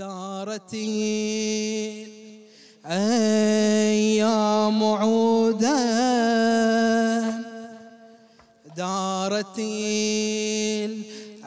دارت أيام عودا دارت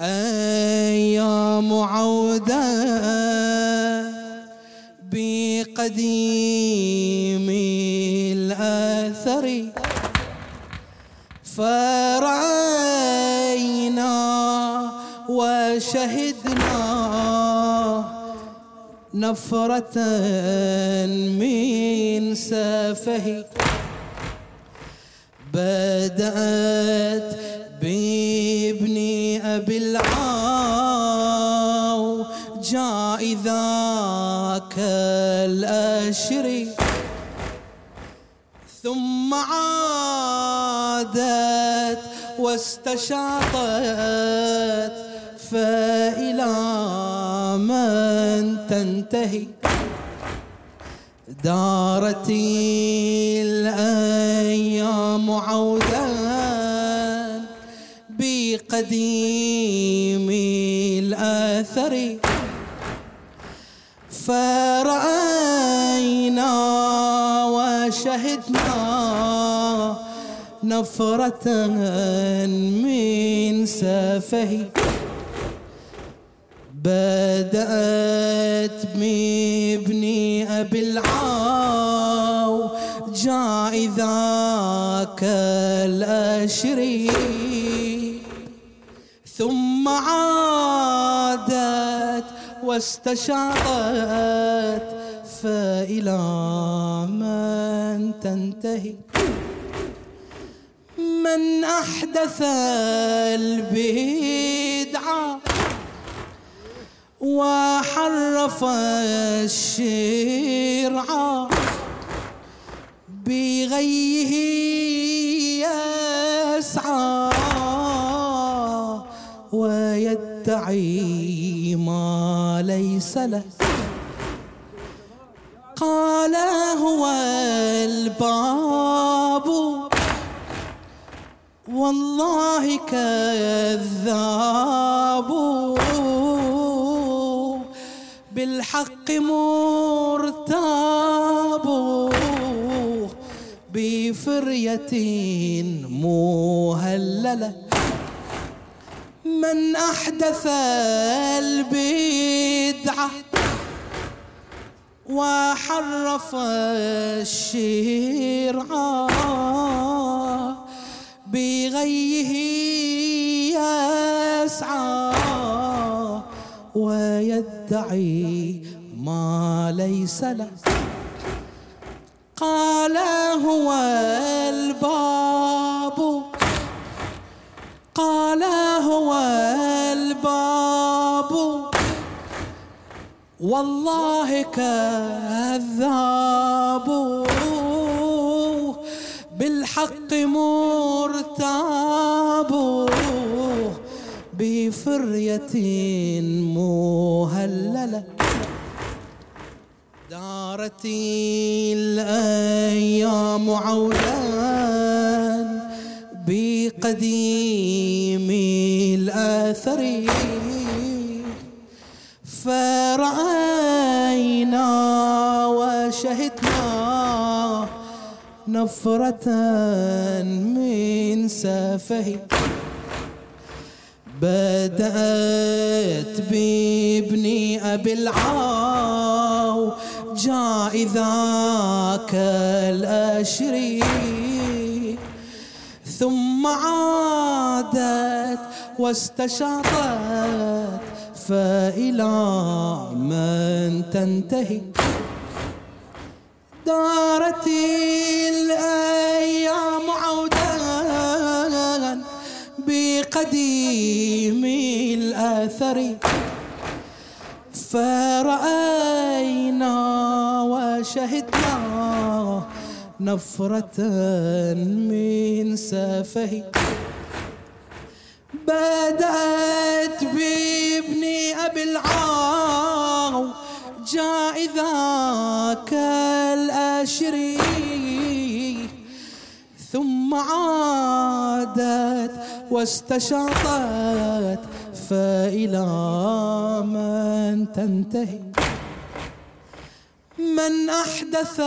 الأيام عودا بقديم الأثر. فرأينا وشهدنا. نفرة من سفه بدأت بابن أبي العاو جاء ذاك الأشري ثم عادت واستشاطت فإلى من تنتهي دارت الأيام عودا بقديم الأثر فرأينا وشهدنا نفرة من سفهي بدأت بابن أبي العاو جاء ذاك الأشري ثم عادت واستشارت فإلى من تنتهي؟ من أحدث البدعة؟ وحرف الشرع بغيه يسعى ويدعي ما ليس له. قال هو الباب. والله كذاب. بالحق مرتاب بفرية مهللة. من أحدث البدعة وحرف الشرع بغيه يسعى ويدعي ما ليس له. قال هو الباب. قال هو الباب. والله كذاب. بالحق مرتاب. بفرية مهللة. دارت الأيام عودا بقديم الأثر. فرأينا وشهدنا نفرة من سفهي بدأت بابن أبي العاو جاء ذاك الأشري ثم عادت واستشارت فإلى من تنتهي. دارت الأيام عودا بقديم الأثر. فرأينا وشهدنا نفرة من سفه. بدأت بابن أبي العاو جاء ذاك الأشري. ثم عادت واستشاطت فإلى من تنتهي. من أحدث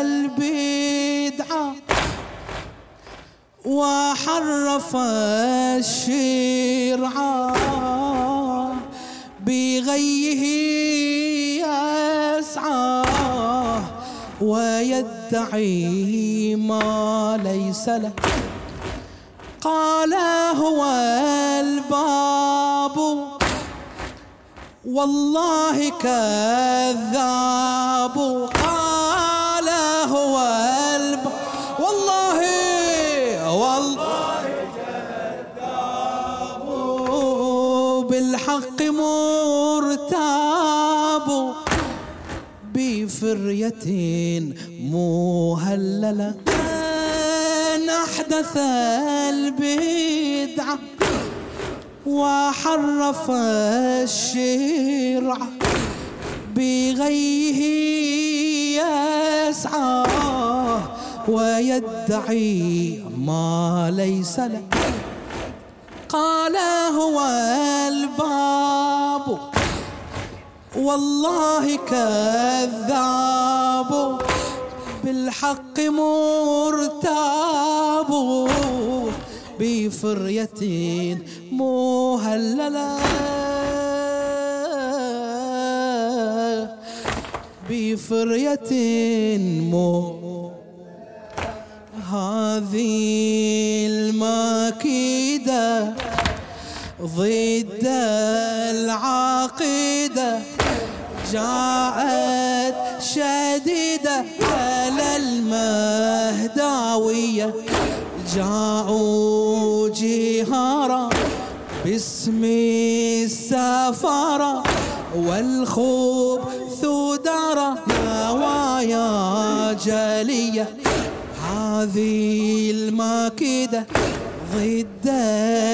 البدعة وحرف الشرعة بغيه يسعى ويدعي ما ليس له. قال هو الباب والله كذاب. قال هو الباب والله والله كذاب بالحق مرتاب. بفرية مهللة. من أحدث البدعة وحرف الشرع بغيه يسعى ويدعي ما ليس له. قال هو الباب والله كذاب. بالحق مرتاب بفرية مهللة بفرية مو هذه المكيدة ضد العقيدة جاءت شديدة على المهداوية. جاءوا جهارا باسم السفارة والخبث دار نوايا جلية هذه الماكدة ضد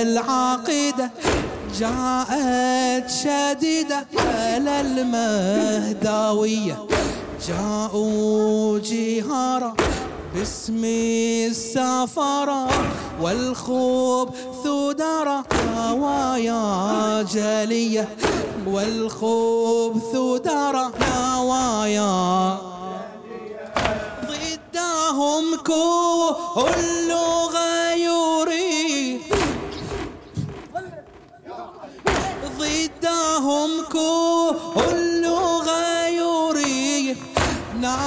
العقيدة جاءت شديدة على المهداوية. جاءوا جهارا باسم السفارة والخوب ثدرة نوايا جلية والخوب ثدرة نوايا ضدهم كل غيوري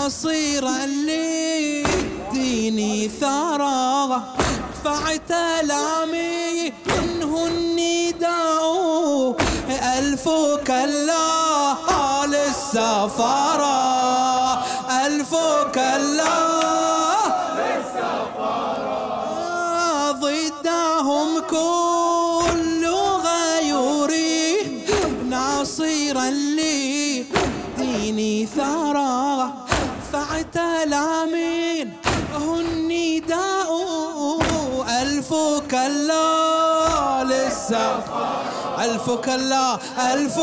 ناصرا لي يعطيني ثرى فاعتلامي منه النداء. ألف كلا للسفارة ألف كلا ألف كلا ألف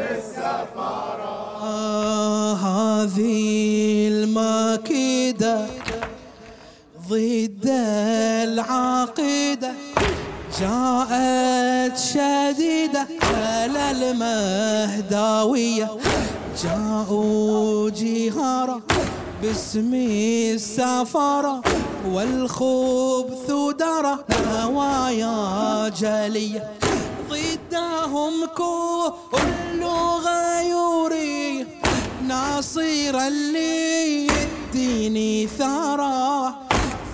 للسفارة آه هذه المكيدة ضد العقيدة جاءت شديدة على المهداوية. جاءوا جهارا. باسم السفارة والخبث درى نوايا جلية ضدهم كل غيوري. ناصرا للدين ثرى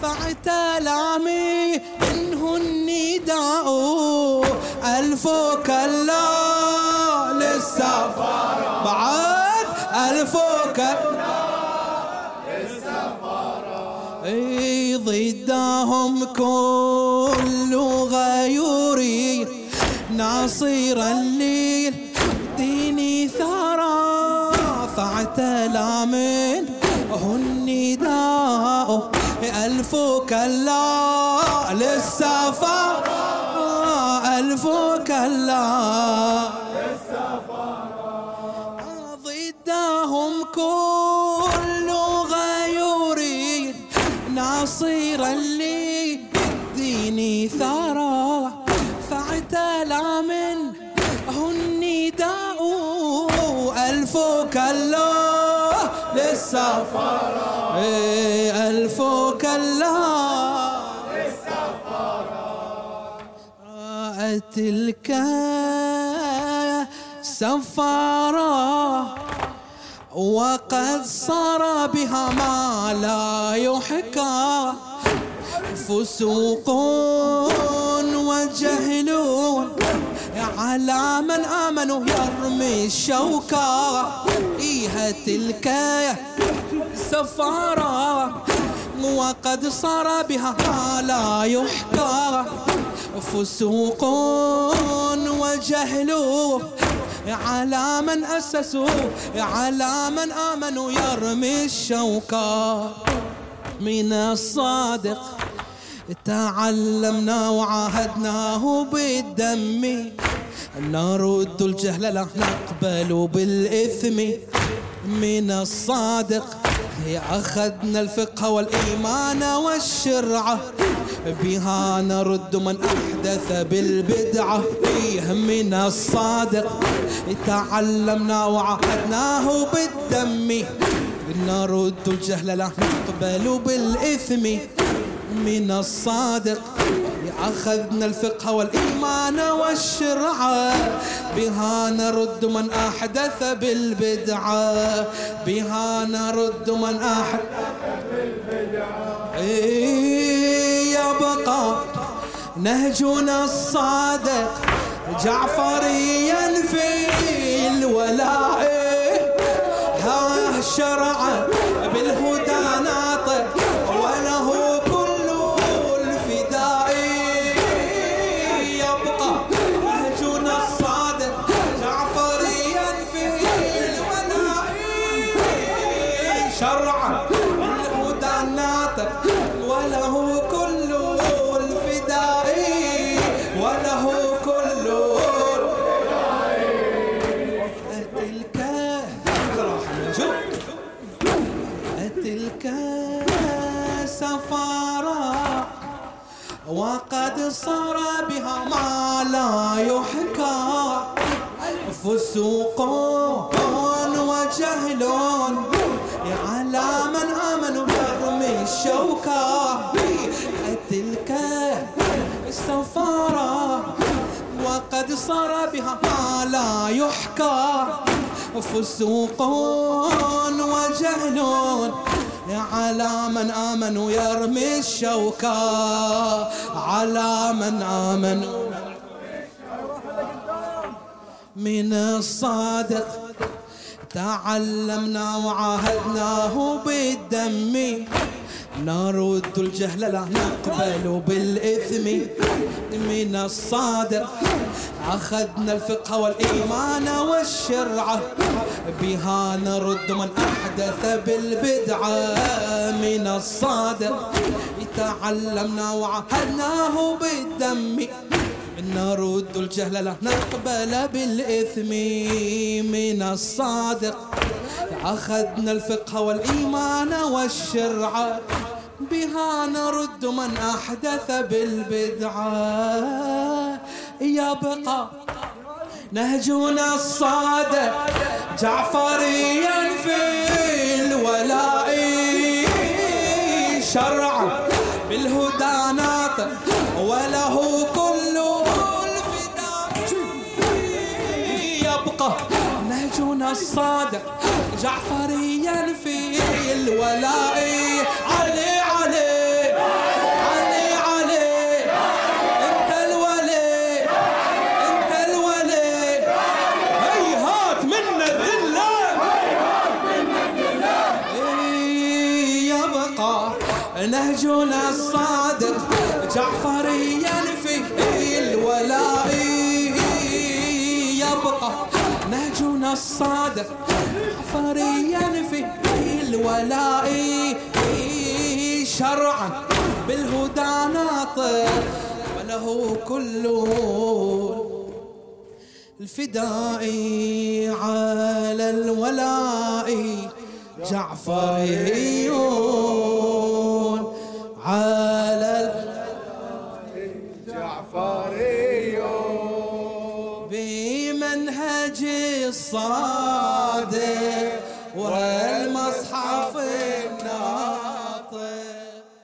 فاعتلامي منه النداء. ألف كلا ضدهم كل غيوري. ناصرا للدين ثرى فاعتلى منه النداء. ألف كلا للسفر. ألف كلا للسفر. ضدهم كل ديني ثرى فاعتلى منه النداء. ألف كله للسفارة ألف كله تلك سفارة وقد صار بها ما لا يحكى. فسوق وجهل على من آمنوا يرمي الشوكة إيها تلك سفارة. وقد صار بها ما لا يحكى فسوق وجهل على من أسسوا. على من آمنوا يرمي الشوكة من الصادق تعلمنا وعاهدناه بالدم نرد الجهل لا نقبل بالإثم. من الصادق أخذنا الفقه والإيمان والشرعة. بها نرد من أحدث بالبدعة. فيه من الصادق تعلمنا وعهدناه بالدم. نرد الجهل لا نقبل بالإثم. من الصادق. أخذنا الفقه والإيمان والشرعة بها نرد من أحدث بالبدعة بها نرد من أحدث بالبدعة يبقى نهجنا الصادق جعفريا في الولاء. ها شرعا وقد صار بها ما لا يحكى. فسوق وجهل على من آمنوا برمي الشوكة تلك السفارة وقد صار بها ما لا يحكى. فسوق وجهل على من آمنوا يرمي الشوكة على من آمنوا من الصادق. تعلمنا وعاهدناه بالدم. نرد الجهل لا نقبل بالإثم من الصادق أخذنا الفقه والإيمان والشرعة بها نرد من أحدث بالبدعة من الصادق تعلمنا وعهدناه بالدم نرد الجهل لا نقبل بالإثم من الصادق أخذنا الفقه والإيمان والشرعة بها نرد من أحدث بالبدعة. يبقى نهجنا الصادق جعفريا في الولاء شرعا بالهدى ناطق وله كل الفداء. يبقى نهجنا الصادق جعفريا في الولاء نهجنا الصادق جعفريا في الولاء يبقى نهجنا الصادق جعفريا في الولاء شرعا بالهدى ناطق وله كل الفداء على الولاء جعفريون صادق.